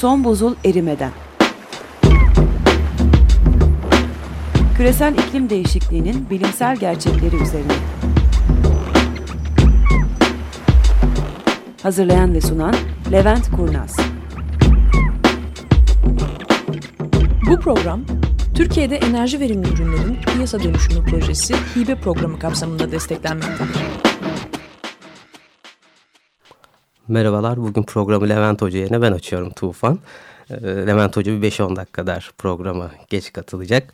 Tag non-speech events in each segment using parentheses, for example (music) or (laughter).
Son buzul erimeden. Küresel iklim değişikliğinin bilimsel gerçekleri üzerine. Hazırlayan ve sunan Levent Kurnaz. Bu program Türkiye'de enerji verimli ürünlerin piyasa dönüşümü projesi hibe programı kapsamında desteklenmektedir. Merhabalar, bugün programı Levent Hoca yerine ben açıyorum Tufan. Ee, Levent Hoca bir 5-10 dakika kadar programa geç katılacak.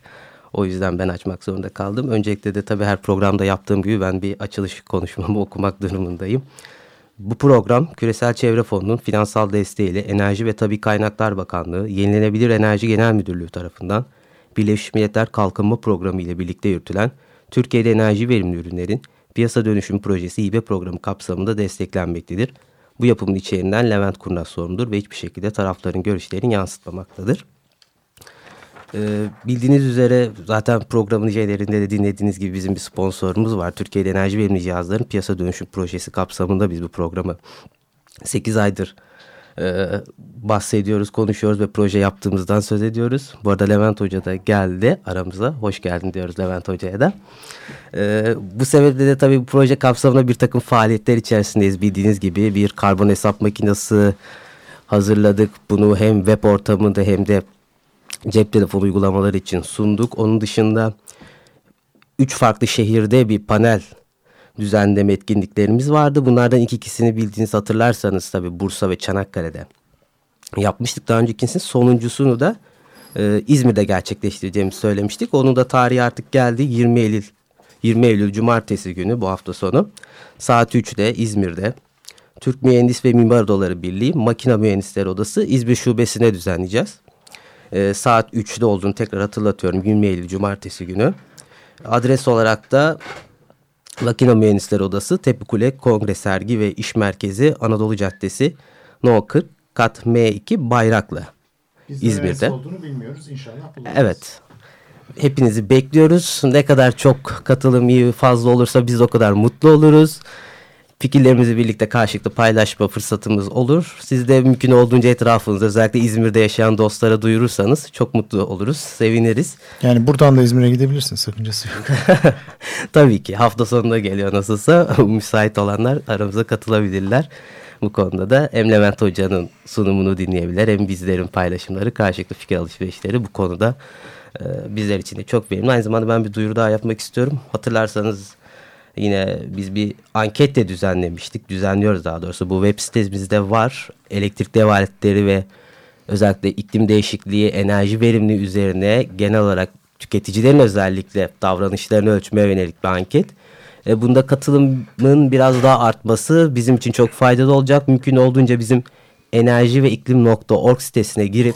O yüzden ben açmak zorunda kaldım. Öncelikle de tabii her programda yaptığım gibi ben bir açılış konuşmamı (laughs) okumak durumundayım. Bu program Küresel Çevre Fonu'nun finansal desteğiyle Enerji ve Tabi Kaynaklar Bakanlığı, Yenilenebilir Enerji Genel Müdürlüğü tarafından Birleşmiş Milletler Kalkınma Programı ile birlikte yürütülen Türkiye'de enerji verimli ürünlerin piyasa dönüşüm projesi hibe programı kapsamında desteklenmektedir. Bu yapımın içeriğinden Levent Kurnaz sorumludur ve hiçbir şekilde tarafların görüşlerini yansıtmamaktadır. Ee, bildiğiniz üzere zaten programın şeylerinde de dinlediğiniz gibi bizim bir sponsorumuz var. Türkiye'de enerji verimli cihazların piyasa dönüşüm projesi kapsamında biz bu programı 8 aydır e, bahsediyoruz, konuşuyoruz ve proje yaptığımızdan söz ediyoruz. Bu arada Levent Hoca da geldi aramıza. Hoş geldin diyoruz Levent Hoca'ya da. E, bu sebeple de tabii proje kapsamında bir takım faaliyetler içerisindeyiz. Bildiğiniz gibi bir karbon hesap makinesi hazırladık. Bunu hem web ortamında hem de cep telefon uygulamaları için sunduk. Onun dışında üç farklı şehirde bir panel düzenleme etkinliklerimiz vardı. Bunlardan iki ikisini bildiğiniz hatırlarsanız tabii Bursa ve Çanakkale'de yapmıştık. Daha öncekisinin sonuncusunu da e, İzmir'de gerçekleştireceğimizi söylemiştik. Onun da tarihi artık geldi 20 Eylül 20 Eylül Cumartesi günü bu hafta sonu saat 3'te İzmir'de Türk Mühendis ve Mimar Odaları Birliği Makina Mühendisleri Odası İzmir Şubesi'ne düzenleyeceğiz. E, saat 3'te olduğunu tekrar hatırlatıyorum 20 Eylül Cumartesi günü. Adres olarak da Makina Mühendisleri Odası, Tepikule Kongre Sergi ve İş Merkezi Anadolu Caddesi No 40 Kat M2 Bayraklı Biz İzmir'de. olduğunu bilmiyoruz inşallah buluruz. Evet. Hepinizi bekliyoruz. Ne kadar çok katılım iyi fazla olursa biz o kadar mutlu oluruz fikirlerimizi birlikte karşılıklı paylaşma fırsatımız olur. Siz de mümkün olduğunca etrafınızda özellikle İzmir'de yaşayan dostlara duyurursanız çok mutlu oluruz, seviniriz. Yani buradan da İzmir'e gidebilirsin sakıncası yok. (laughs) Tabii ki hafta sonunda geliyor nasılsa (laughs) müsait olanlar aramıza katılabilirler. Bu konuda da hem Levent Hoca'nın sunumunu dinleyebilir hem bizlerin paylaşımları, karşılıklı fikir alışverişleri bu konuda e, bizler için de çok verimli. Aynı zamanda ben bir duyuru daha yapmak istiyorum. Hatırlarsanız Yine biz bir anket de düzenlemiştik. Düzenliyoruz daha doğrusu. Bu web sitemizde var. Elektrikli ev aletleri ve özellikle iklim değişikliği, enerji verimli üzerine genel olarak tüketicilerin özellikle davranışlarını ölçmeye yönelik bir anket. E, bunda katılımın biraz daha artması bizim için çok faydalı olacak. Mümkün olduğunca bizim enerji ve iklim.org sitesine girip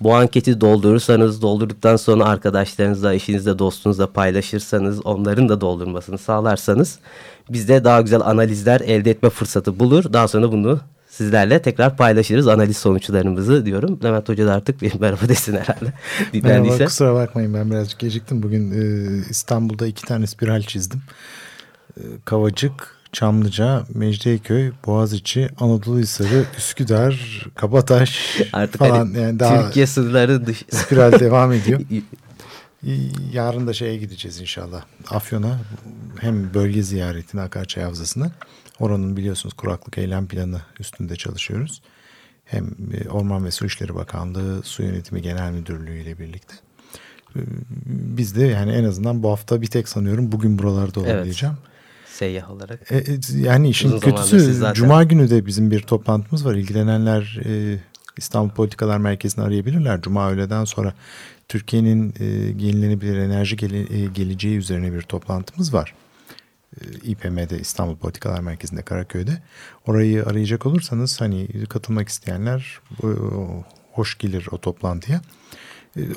bu anketi doldurursanız, doldurduktan sonra arkadaşlarınızla, eşinizle, dostunuzla paylaşırsanız, onların da doldurmasını sağlarsanız biz de daha güzel analizler elde etme fırsatı bulur. Daha sonra bunu sizlerle tekrar paylaşırız analiz sonuçlarımızı diyorum. Levent Hoca da artık bir merhaba desin herhalde. (laughs) Merhaba kusura bakmayın ben birazcık geciktim. Bugün e, İstanbul'da iki tane spiral çizdim. E, Kavacık, Çamlıca, Mecidiyeköy, Boğaziçi, Anadolu Hisarı, Üsküdar, Kabataş Artık falan. Hani yani daha Türkiye sınırları dış. Spiral devam ediyor. (laughs) Yarın da şeye gideceğiz inşallah. Afyon'a hem bölge ziyaretine Akarçay Havzası'na. Oranın biliyorsunuz kuraklık eylem planı üstünde çalışıyoruz. Hem e, Orman ve Su İşleri Bakanlığı, Su Yönetimi Genel Müdürlüğü ile birlikte. E, biz de yani en azından bu hafta bir tek sanıyorum bugün buralarda olabileceğim. Evet seyyah olarak. E, e yani işin Uzun kötüsü zaten... Cuma günü de bizim bir toplantımız var. İlgilenenler e, İstanbul Politikalar Merkezi'ni arayabilirler. Cuma öğleden sonra Türkiye'nin e, yenilenebilir enerji gele, e, geleceği üzerine bir toplantımız var. E, İPM'de İstanbul Politikalar Merkezi'nde Karaköy'de. Orayı arayacak olursanız hani katılmak isteyenler e, hoş gelir o toplantıya. Ee,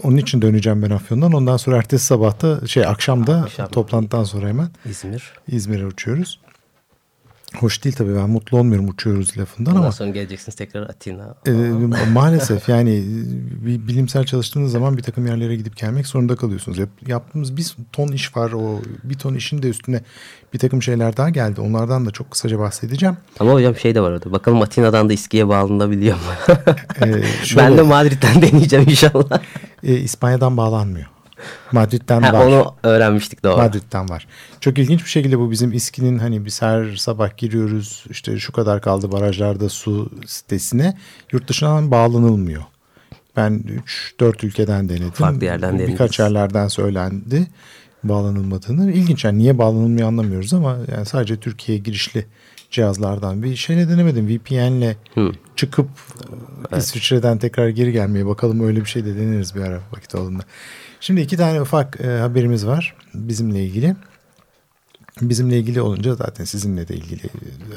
onun için döneceğim ben Afyon'dan. Ondan sonra ertesi sabahta şey akşamda Akşam. toplantıdan sonra hemen İzmir. İzmir'e uçuyoruz. Hoş değil tabii ben mutlu olmuyorum uçuyoruz lafından Ondan ama. sonra geleceksiniz tekrar Atina. E, maalesef yani bir bilimsel çalıştığınız zaman bir takım yerlere gidip gelmek zorunda kalıyorsunuz. Yap, yaptığımız bir ton iş var o bir ton işin de üstüne bir takım şeyler daha geldi. Onlardan da çok kısaca bahsedeceğim. Ama hocam şey de var orada. Bakalım Atina'dan da İSKİ'ye bağlanabiliyor mu? Ee, (laughs) ben de Madrid'den deneyeceğim inşallah. E, İspanya'dan bağlanmıyor. Madrid'den ha, var. Onu öğrenmiştik doğru. Madrid'den var. Çok ilginç bir şekilde bu bizim İSKİ'nin hani biz her sabah giriyoruz işte şu kadar kaldı barajlarda su sitesine yurt dışından bağlanılmıyor. Ben 3-4 ülkeden denedim. Farklı yerden denediniz. Birkaç yerlerden söylendi bağlanılmadığını. İlginç yani niye bağlanılmıyor anlamıyoruz ama yani sadece Türkiye'ye girişli cihazlardan bir şeyle denemedim. VPN'le çıkıp evet. İsviçre'den tekrar geri gelmeye bakalım öyle bir şey de deneriz bir ara vakit olduğunda. Şimdi iki tane ufak e, haberimiz var bizimle ilgili. Bizimle ilgili olunca zaten sizinle de ilgili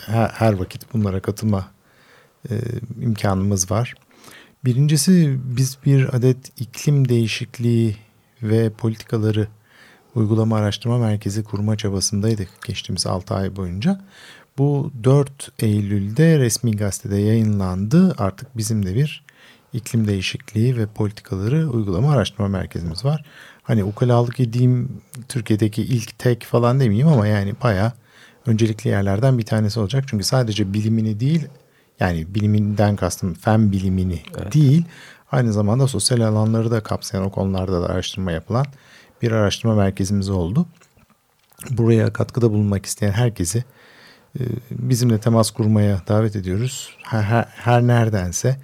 her, her vakit bunlara katılma e, imkanımız var. Birincisi biz bir adet iklim değişikliği ve politikaları uygulama araştırma merkezi kurma çabasındaydık geçtiğimiz 6 ay boyunca. Bu 4 Eylül'de resmi gazetede yayınlandı. Artık bizim de bir iklim değişikliği ve politikaları uygulama araştırma merkezimiz var. Hani ukalalık edeyim Türkiye'deki ilk tek falan demeyeyim ama yani baya öncelikli yerlerden bir tanesi olacak. Çünkü sadece bilimini değil yani biliminden kastım fen bilimini evet. değil aynı zamanda sosyal alanları da kapsayan o konularda da araştırma yapılan bir araştırma merkezimiz oldu. Buraya katkıda bulunmak isteyen herkesi bizimle temas kurmaya davet ediyoruz. Her, her, her neredense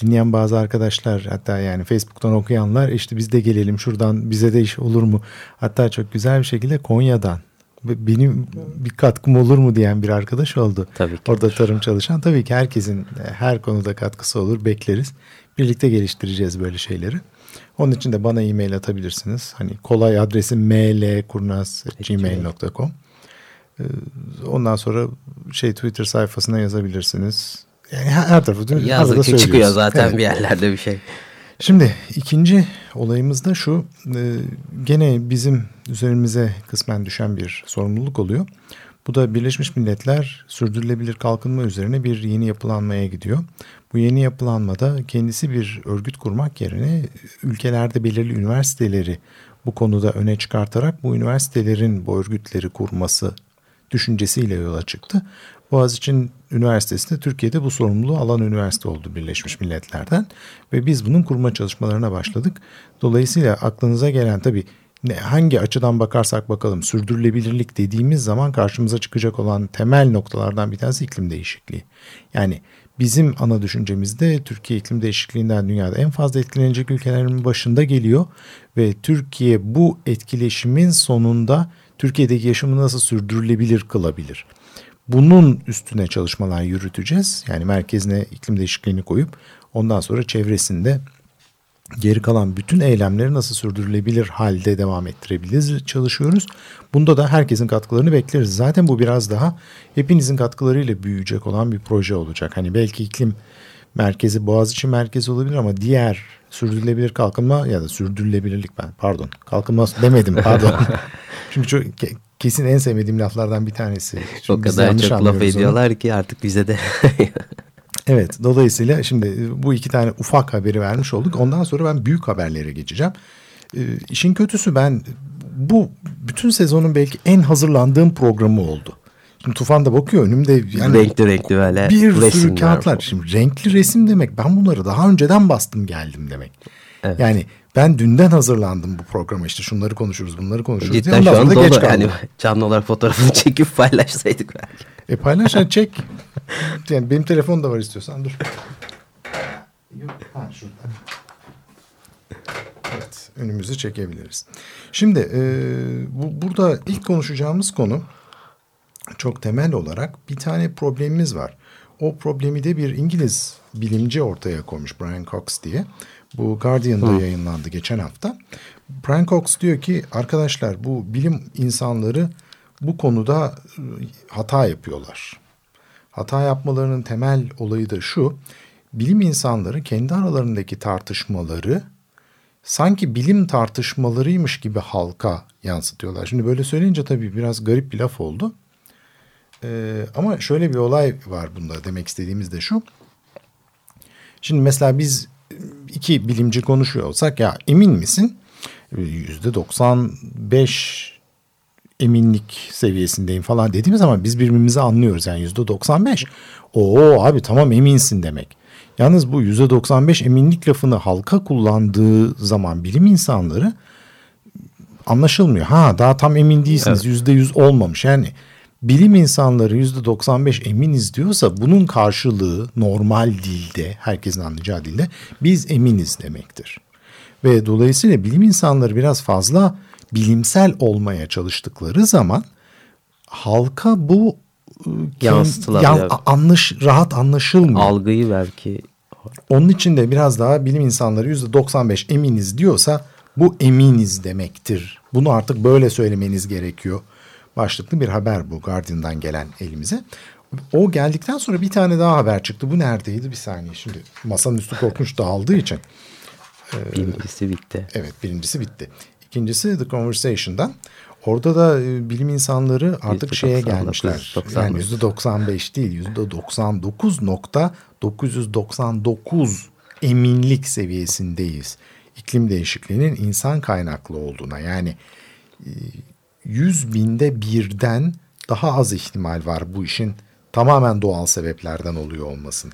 dinleyen bazı arkadaşlar hatta yani Facebook'tan okuyanlar işte biz de gelelim şuradan bize de iş olur mu? Hatta çok güzel bir şekilde Konya'dan benim bir katkım olur mu diyen bir arkadaş oldu. Tabii ki. Orada tarım çalışan. Tabii ki herkesin her konuda katkısı olur bekleriz. Birlikte geliştireceğiz böyle şeyleri. Onun için de bana e-mail atabilirsiniz. Hani kolay adresi mlkurnaz.gmail.com Ondan sonra şey Twitter sayfasına yazabilirsiniz. Yani her, tarafı Yazdıkça çıkıyor zaten evet. bir yerlerde bir şey. Şimdi ikinci olayımız da şu. Gene bizim üzerimize kısmen düşen bir sorumluluk oluyor. Bu da Birleşmiş Milletler sürdürülebilir kalkınma üzerine bir yeni yapılanmaya gidiyor. Bu yeni yapılanmada kendisi bir örgüt kurmak yerine ülkelerde belirli üniversiteleri bu konuda öne çıkartarak bu üniversitelerin bu örgütleri kurması düşüncesiyle yola çıktı. Boğaziçi Üniversitesi de Türkiye'de bu sorumluluğu alan üniversite oldu Birleşmiş Milletler'den ve biz bunun kurma çalışmalarına başladık. Dolayısıyla aklınıza gelen tabii ne, hangi açıdan bakarsak bakalım sürdürülebilirlik dediğimiz zaman karşımıza çıkacak olan temel noktalardan bir tanesi iklim değişikliği. Yani bizim ana düşüncemizde Türkiye iklim değişikliğinden dünyada en fazla etkilenecek ülkelerin başında geliyor ve Türkiye bu etkileşimin sonunda Türkiye'deki yaşamı nasıl sürdürülebilir kılabilir? Bunun üstüne çalışmalar yürüteceğiz. Yani merkezine iklim değişikliğini koyup ondan sonra çevresinde geri kalan bütün eylemleri nasıl sürdürülebilir halde devam ettirebiliriz çalışıyoruz. Bunda da herkesin katkılarını bekleriz. Zaten bu biraz daha hepinizin katkılarıyla büyüyecek olan bir proje olacak. Hani belki iklim merkezi Boğaziçi merkezi olabilir ama diğer sürdürülebilir kalkınma ya da sürdürülebilirlik ben pardon kalkınma demedim pardon. (laughs) Çünkü çok, kesin en sevmediğim laflardan bir tanesi. Çünkü o kadar çok laf ediyorlar onu. ki artık bize de. (laughs) evet dolayısıyla şimdi bu iki tane ufak haberi vermiş olduk. Ondan sonra ben büyük haberlere geçeceğim. Ee, işin kötüsü ben bu bütün sezonun belki en hazırlandığım programı oldu. Tufan da bakıyor önümde yani renkli renkli böyle bir sürü kağıtlar. Şimdi renkli resim demek ben bunları daha önceden bastım geldim demek. Evet. Yani ben dünden hazırlandım bu programa işte şunları konuşuruz bunları konuşuruz. Cidden şu an dolu geç yani (laughs) canlı olarak fotoğrafını çekip paylaşsaydık belki. E paylaş yani çek. (laughs) yani benim telefon da var istiyorsan dur. Ha şurada. Evet önümüzü çekebiliriz. Şimdi e, bu, burada ilk konuşacağımız konu çok temel olarak bir tane problemimiz var. O problemi de bir İngiliz bilimci ortaya koymuş Brian Cox diye. Bu Guardian'da Hı. yayınlandı geçen hafta. Brian Cox diyor ki arkadaşlar bu bilim insanları bu konuda ıı, hata yapıyorlar. Hata yapmalarının temel olayı da şu. Bilim insanları kendi aralarındaki tartışmaları sanki bilim tartışmalarıymış gibi halka yansıtıyorlar. Şimdi böyle söyleyince tabii biraz garip bir laf oldu. Ee, ama şöyle bir olay var bunda demek istediğimiz de şu. Şimdi mesela biz iki bilimci konuşuyor olsak ya emin misin? Yüzde 95 eminlik seviyesindeyim falan dediğimiz zaman biz birbirimizi anlıyoruz. Yani yüzde 95. Oo abi tamam eminsin demek. Yalnız bu yüzde 95 eminlik lafını halka kullandığı zaman bilim insanları anlaşılmıyor. Ha daha tam emin değilsiniz yüzde evet. yüz olmamış. Yani bilim insanları yüzde 95 eminiz diyorsa bunun karşılığı normal dilde herkesin anlayacağı dilde biz eminiz demektir. Ve dolayısıyla bilim insanları biraz fazla bilimsel olmaya çalıştıkları zaman halka bu ıı, yansıtılabilir. anlaş, rahat anlaşılmıyor. Algıyı belki. Onun için de biraz daha bilim insanları yüzde 95 eminiz diyorsa bu eminiz demektir. Bunu artık böyle söylemeniz gerekiyor. Başlıklı bir haber bu Guardian'dan gelen elimize. O geldikten sonra bir tane daha haber çıktı. Bu neredeydi? Bir saniye şimdi masanın üstü korkunç dağıldığı için. Birincisi bitti. Evet birincisi bitti. İkincisi The Conversation'dan. Orada da e, bilim insanları artık %99, şeye gelmişler. 99. Yani yüzde 95 değil yüzde 99.999 eminlik seviyesindeyiz. İklim değişikliğinin insan kaynaklı olduğuna yani 100 e, binde birden daha az ihtimal var bu işin tamamen doğal sebeplerden oluyor olmasın.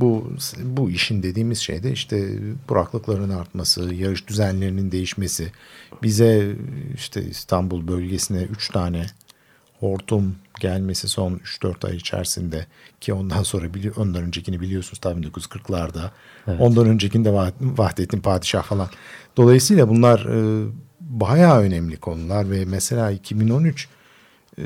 Bu, bu işin dediğimiz şey de işte kuraklıkların artması, yağış düzenlerinin değişmesi. Bize işte İstanbul bölgesine 3 tane hortum gelmesi son 3-4 ay içerisinde ki ondan sonra bili ondan öncekini biliyorsunuz tabii 1940'larda. Evet. Ondan öncekini de Vahdettin Padişah falan. Dolayısıyla bunlar e, bayağı önemli konular ve mesela 2013 e,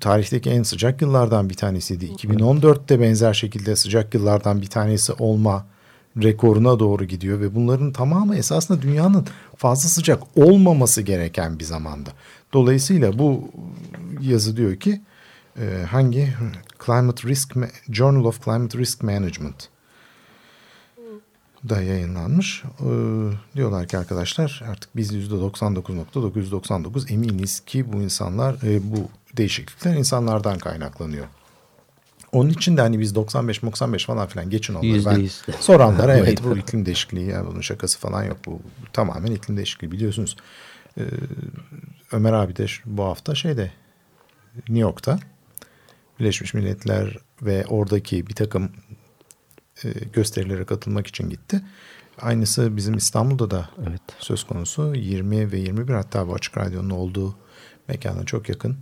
tarihteki en sıcak yıllardan bir tanesiydi. 2014'te benzer şekilde sıcak yıllardan bir tanesi olma rekoruna doğru gidiyor ve bunların tamamı esasında dünyanın fazla sıcak olmaması gereken bir zamanda. Dolayısıyla bu yazı diyor ki e, hangi Climate Risk Journal of Climate Risk Management da yayınlanmış. Ee, diyorlar ki arkadaşlar artık biz %99.999 eminiz ki bu insanlar e, bu değişiklikler insanlardan kaynaklanıyor. Onun için de hani biz 95-95 falan filan geçin onları. Ben soranlara (laughs) evet bu iklim değişikliği ya bunun şakası falan yok. Bu, bu tamamen iklim değişikliği biliyorsunuz. Ee, Ömer abi de bu hafta şeyde New York'ta Birleşmiş Milletler ve oradaki bir takım e, gösterilere katılmak için gitti. Aynısı bizim İstanbul'da da evet. söz konusu. 20 ve 21 hatta bu Açık Radyo'nun olduğu mekana çok yakın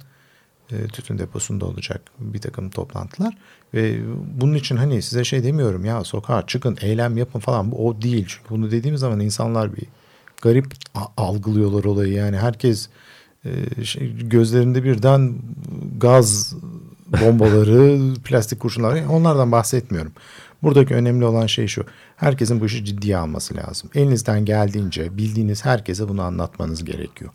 e, tütün deposunda olacak bir takım toplantılar. Ve bunun için hani size şey demiyorum ya sokağa çıkın eylem yapın falan bu o değil. Çünkü bunu dediğimiz zaman insanlar bir garip algılıyorlar olayı yani herkes e, şey, gözlerinde birden gaz bombaları, (laughs) plastik kurşunlar onlardan bahsetmiyorum. Buradaki önemli olan şey şu. Herkesin bu işi ciddiye alması lazım. Elinizden geldiğince bildiğiniz herkese bunu anlatmanız gerekiyor.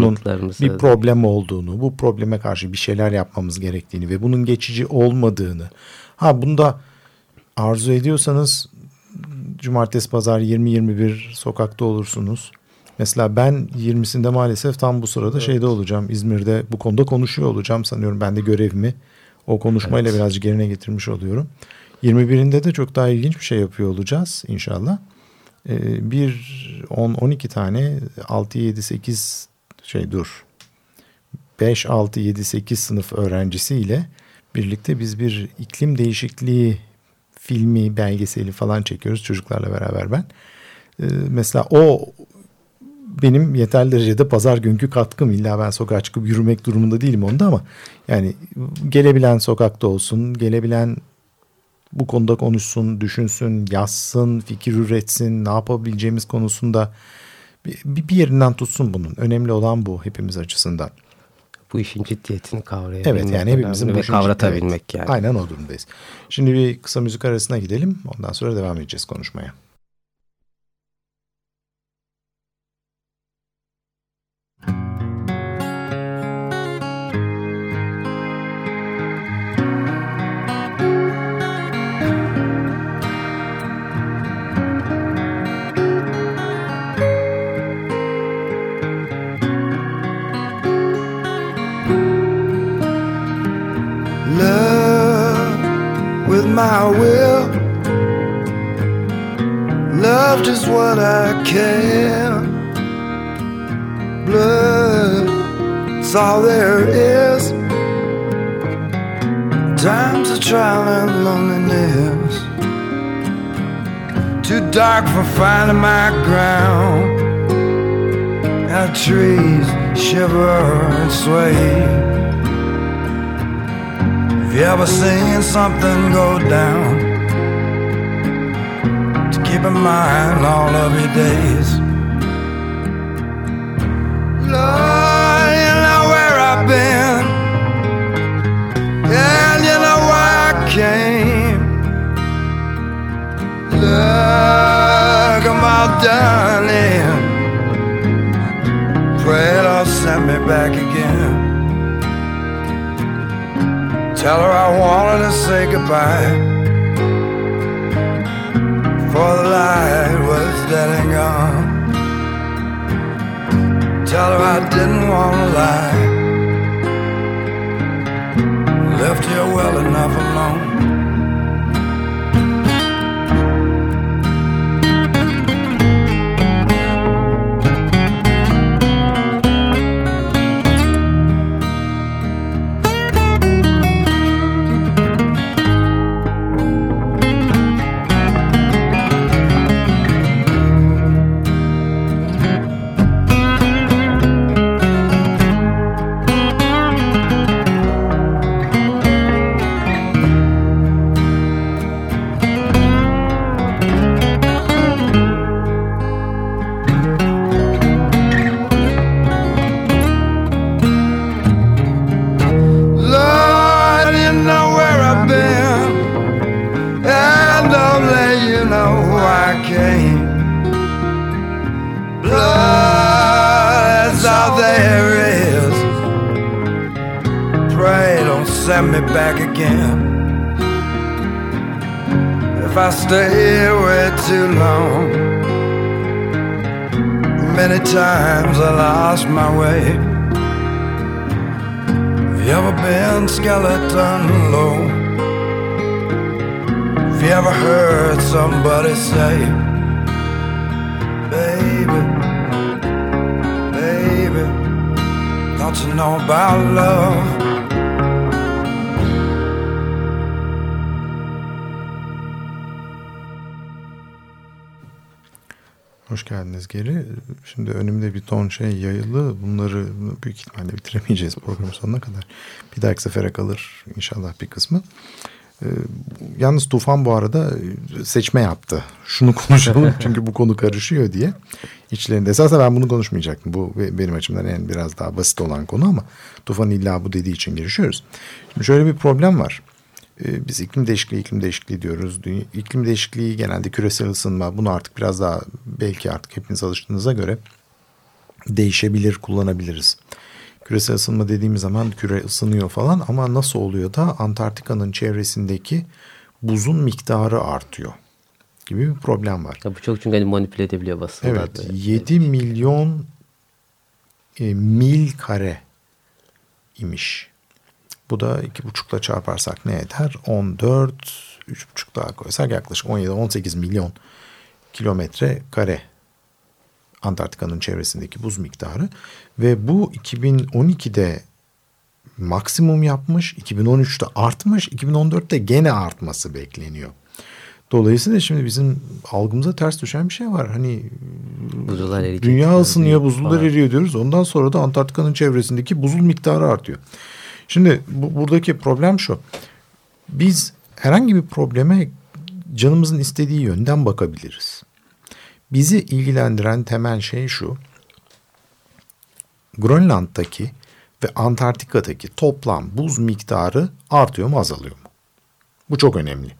Bunun bir problem olduğunu, bu probleme karşı bir şeyler yapmamız gerektiğini ve bunun geçici olmadığını. Ha bunda arzu ediyorsanız cumartesi pazar 20-21 sokakta olursunuz. Mesela ben 20'sinde maalesef tam bu sırada evet. şeyde olacağım. İzmir'de bu konuda konuşuyor olacağım sanıyorum. Ben de görevimi o konuşmayla evet. birazcık yerine getirmiş oluyorum. 21'inde de çok daha ilginç bir şey yapıyor olacağız inşallah. Ee, bir 10 12 tane 6 7 8 şey dur. 5 6 7 8 sınıf öğrencisiyle birlikte biz bir iklim değişikliği filmi, belgeseli falan çekiyoruz çocuklarla beraber ben. Ee, mesela o benim yeterli derecede pazar günkü katkım. İlla ben sokağa çıkıp yürümek durumunda değilim onda ama yani gelebilen sokakta olsun, gelebilen bu konuda konuşsun, düşünsün, yazsın, fikir üretsin, ne yapabileceğimiz konusunda bir, bir yerinden tutsun bunun. Önemli olan bu hepimiz açısından. Bu işin ciddiyetini kavrayabilmek. Evet yani hepimizin ve kavratabilmek evet, yani. Aynen o durumdayız. Şimdi bir kısa müzik arasına gidelim. Ondan sonra devam edeceğiz konuşmaya. Just what I can. Blood, it's all there is. Times of trial and loneliness. Too dark for finding my ground. Our trees shiver and sway. Have you ever seen something go down? Keep in mind all of your days. Lord, you know where I've been, and you know why I came. Look, done in. Pray it'll send me back again. Tell her I wanted to say goodbye. For the light was dead and gone. Tell her I didn't want to lie. Left you well enough alone. Stay away too long. Many times I lost my way. Have you ever been skeleton low? Have you ever heard somebody say, Baby, baby, don't you know about love? Hoş geldiniz geri. Şimdi önümde bir ton şey yayılı. Bunları büyük ihtimalle bitiremeyeceğiz program sonuna kadar. Bir dahaki sefere kalır inşallah bir kısmı. Ee, yalnız Tufan bu arada seçme yaptı. Şunu konuşalım (laughs) çünkü bu konu karışıyor diye. İçlerinde. Esasında ben bunu konuşmayacaktım. Bu benim açımdan en biraz daha basit olan konu ama Tufan illa bu dediği için girişiyoruz. Şimdi şöyle bir problem var. Ee, biz iklim değişikliği, iklim değişikliği diyoruz. İklim değişikliği genelde küresel ısınma. Bunu artık biraz daha belki artık hepiniz alıştığınıza göre değişebilir, kullanabiliriz. Küresel ısınma dediğimiz zaman küre ısınıyor falan ama nasıl oluyor da Antarktika'nın çevresindeki buzun miktarı artıyor gibi bir problem var. Ya bu çok çünkü hani manipüle edebiliyor basında. Evet 7 milyon e, mil kare imiş bu da iki buçukla çarparsak ne eder? 14, üç buçuk daha koysak yaklaşık 17-18 milyon kilometre kare Antarktika'nın çevresindeki buz miktarı ve bu 2012'de maksimum yapmış, 2013'te artmış, 2014'te gene artması bekleniyor. Dolayısıyla şimdi bizim algımıza ters düşen bir şey var. Hani Buzullar dünya ısınıyor, buzullar eriyor diyoruz. Ondan sonra da Antarktika'nın çevresindeki buzul miktarı artıyor. Şimdi bu, buradaki problem şu. Biz herhangi bir probleme canımızın istediği yönden bakabiliriz. Bizi ilgilendiren temel şey şu. Grönland'daki ve Antarktika'daki toplam buz miktarı artıyor mu azalıyor mu? Bu çok önemli.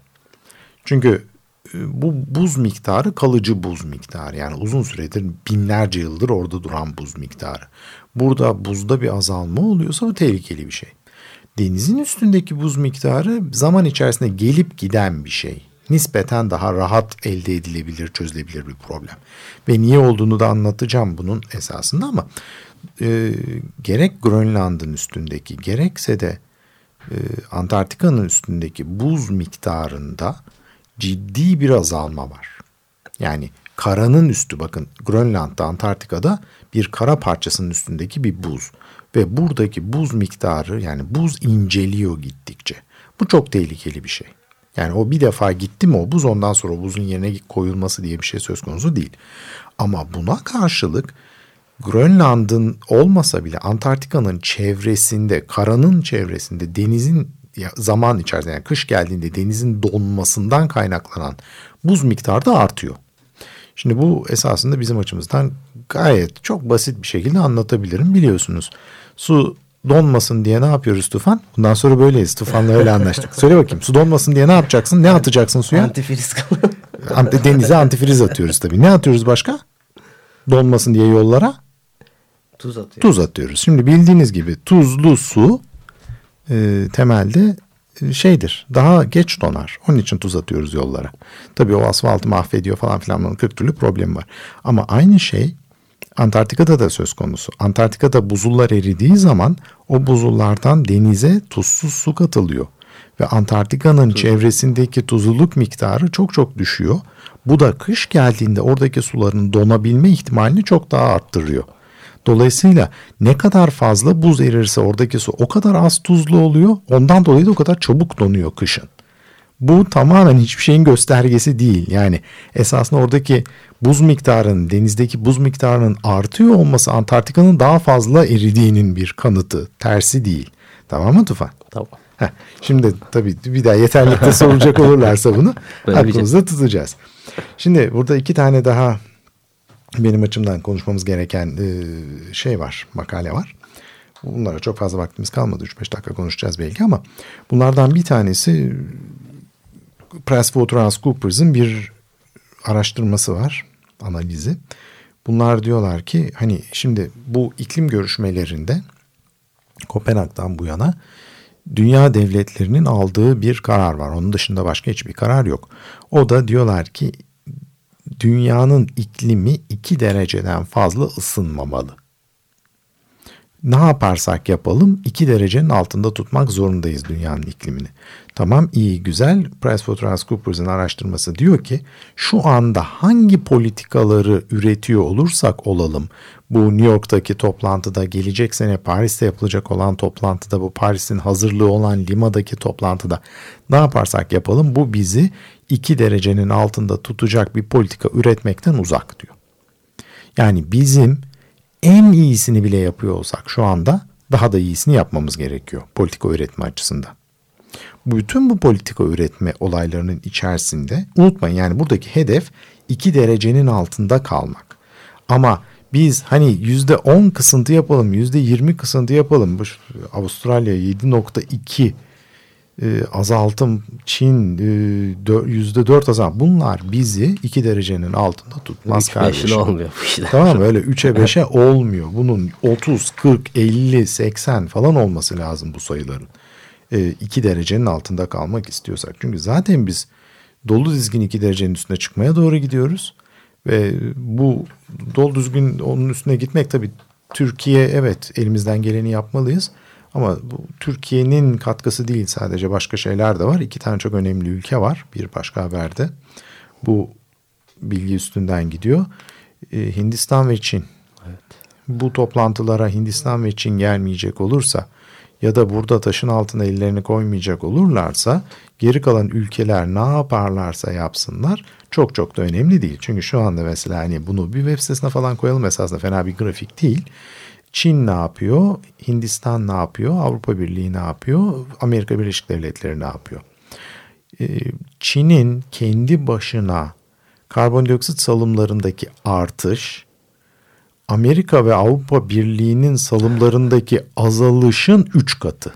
Çünkü e, bu buz miktarı kalıcı buz miktarı. Yani uzun süredir binlerce yıldır orada duran buz miktarı. Burada buzda bir azalma oluyorsa bu tehlikeli bir şey. Denizin üstündeki buz miktarı zaman içerisinde gelip giden bir şey. Nispeten daha rahat elde edilebilir, çözülebilir bir problem. Ve niye olduğunu da anlatacağım bunun esasında ama e, gerek Grönland'ın üstündeki gerekse de e, Antarktika'nın üstündeki buz miktarında ciddi bir azalma var. Yani karanın üstü bakın Grönland'da Antarktika'da bir kara parçasının üstündeki bir buz ve buradaki buz miktarı yani buz inceliyor gittikçe. Bu çok tehlikeli bir şey. Yani o bir defa gitti mi o buz ondan sonra buzun yerine koyulması diye bir şey söz konusu değil. Ama buna karşılık Grönland'ın olmasa bile Antarktika'nın çevresinde, karanın çevresinde denizin zaman içerisinde yani kış geldiğinde denizin donmasından kaynaklanan buz miktarı da artıyor. Şimdi bu esasında bizim açımızdan gayet çok basit bir şekilde anlatabilirim biliyorsunuz. Su donmasın diye ne yapıyoruz Tufan? Bundan sonra böyleyiz. Tufan'la öyle anlaştık. Söyle bakayım su donmasın diye ne yapacaksın? Ne atacaksın suya? Antifriz Denize antifriz atıyoruz tabii. Ne atıyoruz başka? Donmasın diye yollara? Tuz atıyoruz. Tuz atıyoruz. Şimdi bildiğiniz gibi tuzlu su e, temelde e, şeydir. Daha geç donar. Onun için tuz atıyoruz yollara. Tabii o asfaltı mahvediyor falan filan. Bunun 40 türlü problemi var. Ama aynı şey Antarktika'da da söz konusu. Antarktika'da buzullar eridiği zaman o buzullardan denize tuzsuz su katılıyor. Ve Antarktika'nın çevresindeki tuzluluk miktarı çok çok düşüyor. Bu da kış geldiğinde oradaki suların donabilme ihtimalini çok daha arttırıyor. Dolayısıyla ne kadar fazla buz erirse oradaki su o kadar az tuzlu oluyor. Ondan dolayı da o kadar çabuk donuyor kışın. Bu tamamen hiçbir şeyin göstergesi değil. Yani esasında oradaki buz miktarının, denizdeki buz miktarının artıyor olması Antarktika'nın daha fazla eridiğinin bir kanıtı. Tersi değil. Tamam mı Tufan? Tamam. Heh, şimdi tabii bir daha yeterlikte soracak olurlarsa bunu (laughs) aklımızda tutacağız. Şimdi burada iki tane daha benim açımdan konuşmamız gereken şey var, makale var. Bunlara çok fazla vaktimiz kalmadı. 3-5 dakika konuşacağız belki ama bunlardan bir tanesi PricewaterhouseCoopers'ın bir araştırması var, analizi. Bunlar diyorlar ki hani şimdi bu iklim görüşmelerinde Kopenhag'dan bu yana dünya devletlerinin aldığı bir karar var. Onun dışında başka hiçbir karar yok. O da diyorlar ki dünyanın iklimi 2 dereceden fazla ısınmamalı. Ne yaparsak yapalım 2 derecenin altında tutmak zorundayız dünyanın iklimini. Tamam iyi güzel PricewaterhouseCoopers'ın araştırması diyor ki şu anda hangi politikaları üretiyor olursak olalım bu New York'taki toplantıda gelecek sene Paris'te yapılacak olan toplantıda bu Paris'in hazırlığı olan Lima'daki toplantıda ne yaparsak yapalım bu bizi 2 derecenin altında tutacak bir politika üretmekten uzak diyor. Yani bizim en iyisini bile yapıyor olsak şu anda daha da iyisini yapmamız gerekiyor politika üretme açısından. Bütün bu politika üretme olaylarının içerisinde unutmayın yani buradaki hedef 2 derecenin altında kalmak. Ama biz hani yüzde on kısıntı yapalım, yüzde yirmi kısıntı yapalım. Bu Avustralya 7.2 e, azaltım, Çin e, yüzde dört azaltım. Bunlar bizi iki derecenin altında tutmaz 3 kardeşim. olmuyor bu işler. Tamam? Öyle 3'e 5'e olmuyor. Bunun 30, 40, 50, 80 falan olması lazım bu sayıların. 2 derecenin altında kalmak istiyorsak. Çünkü zaten biz dolu dizgin 2 derecenin üstüne çıkmaya doğru gidiyoruz. Ve bu dolu düzgün onun üstüne gitmek tabii Türkiye evet elimizden geleni yapmalıyız. Ama bu Türkiye'nin katkısı değil sadece başka şeyler de var. İki tane çok önemli ülke var bir başka haberde. Bu bilgi üstünden gidiyor. Ee, Hindistan ve Çin. Evet. Bu toplantılara Hindistan ve Çin gelmeyecek olursa ya da burada taşın altına ellerini koymayacak olurlarsa geri kalan ülkeler ne yaparlarsa yapsınlar çok çok da önemli değil. Çünkü şu anda mesela hani bunu bir web sitesine falan koyalım esasında fena bir grafik değil. Çin ne yapıyor? Hindistan ne yapıyor? Avrupa Birliği ne yapıyor? Amerika Birleşik Devletleri ne yapıyor? Ee, Çin'in kendi başına karbondioksit salımlarındaki artış Amerika ve Avrupa Birliği'nin salımlarındaki azalışın 3 katı.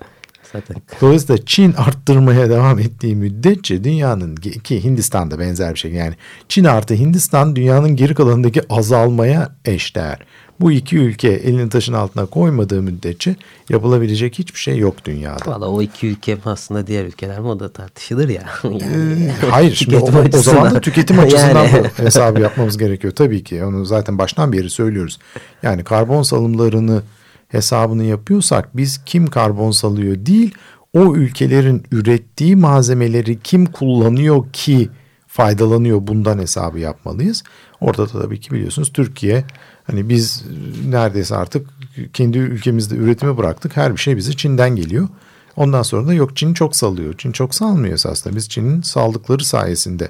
Zaten. Dolayısıyla Çin arttırmaya devam ettiği müddetçe dünyanın ki Hindistan'da benzer bir şey yani Çin artı Hindistan dünyanın geri kalanındaki azalmaya eşdeğer. Bu iki ülke elini taşın altına koymadığı müddetçe yapılabilecek hiçbir şey yok dünyada. Valla o iki ülke aslında diğer ülkeler mi o da tartışılır ya. yani, ee, (laughs) hayır şimdi o, o zaman da tüketim açısından yani. (laughs) hesabı yapmamız gerekiyor. Tabii ki onu zaten baştan beri söylüyoruz. Yani karbon salımlarını hesabını yapıyorsak biz kim karbon salıyor değil o ülkelerin ürettiği malzemeleri kim kullanıyor ki faydalanıyor bundan hesabı yapmalıyız. Orada da tabii ki biliyorsunuz Türkiye hani biz neredeyse artık kendi ülkemizde üretimi bıraktık. Her bir şey bize Çin'den geliyor. Ondan sonra da yok Çin çok salıyor. Çin çok salmıyor esasında. Biz Çin'in saldıkları sayesinde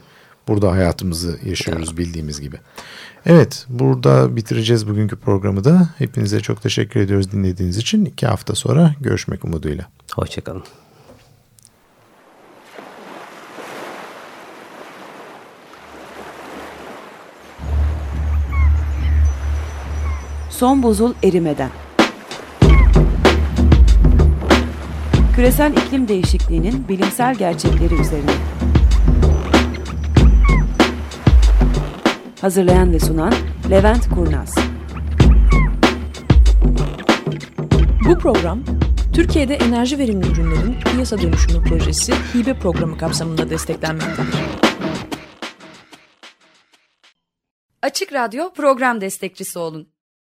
burada hayatımızı yaşıyoruz bildiğimiz gibi. Evet burada bitireceğiz bugünkü programı da. Hepinize çok teşekkür ediyoruz dinlediğiniz için. İki hafta sonra görüşmek umuduyla. Hoşçakalın. Son buzul erimeden. Küresel iklim değişikliğinin bilimsel gerçekleri üzerine. Hazırlayan ve sunan Levent Kurnaz. Bu program Türkiye'de enerji verimli ürünlerin piyasa dönüşümü projesi hibe programı kapsamında desteklenmektedir. Açık Radyo program destekçisi olun.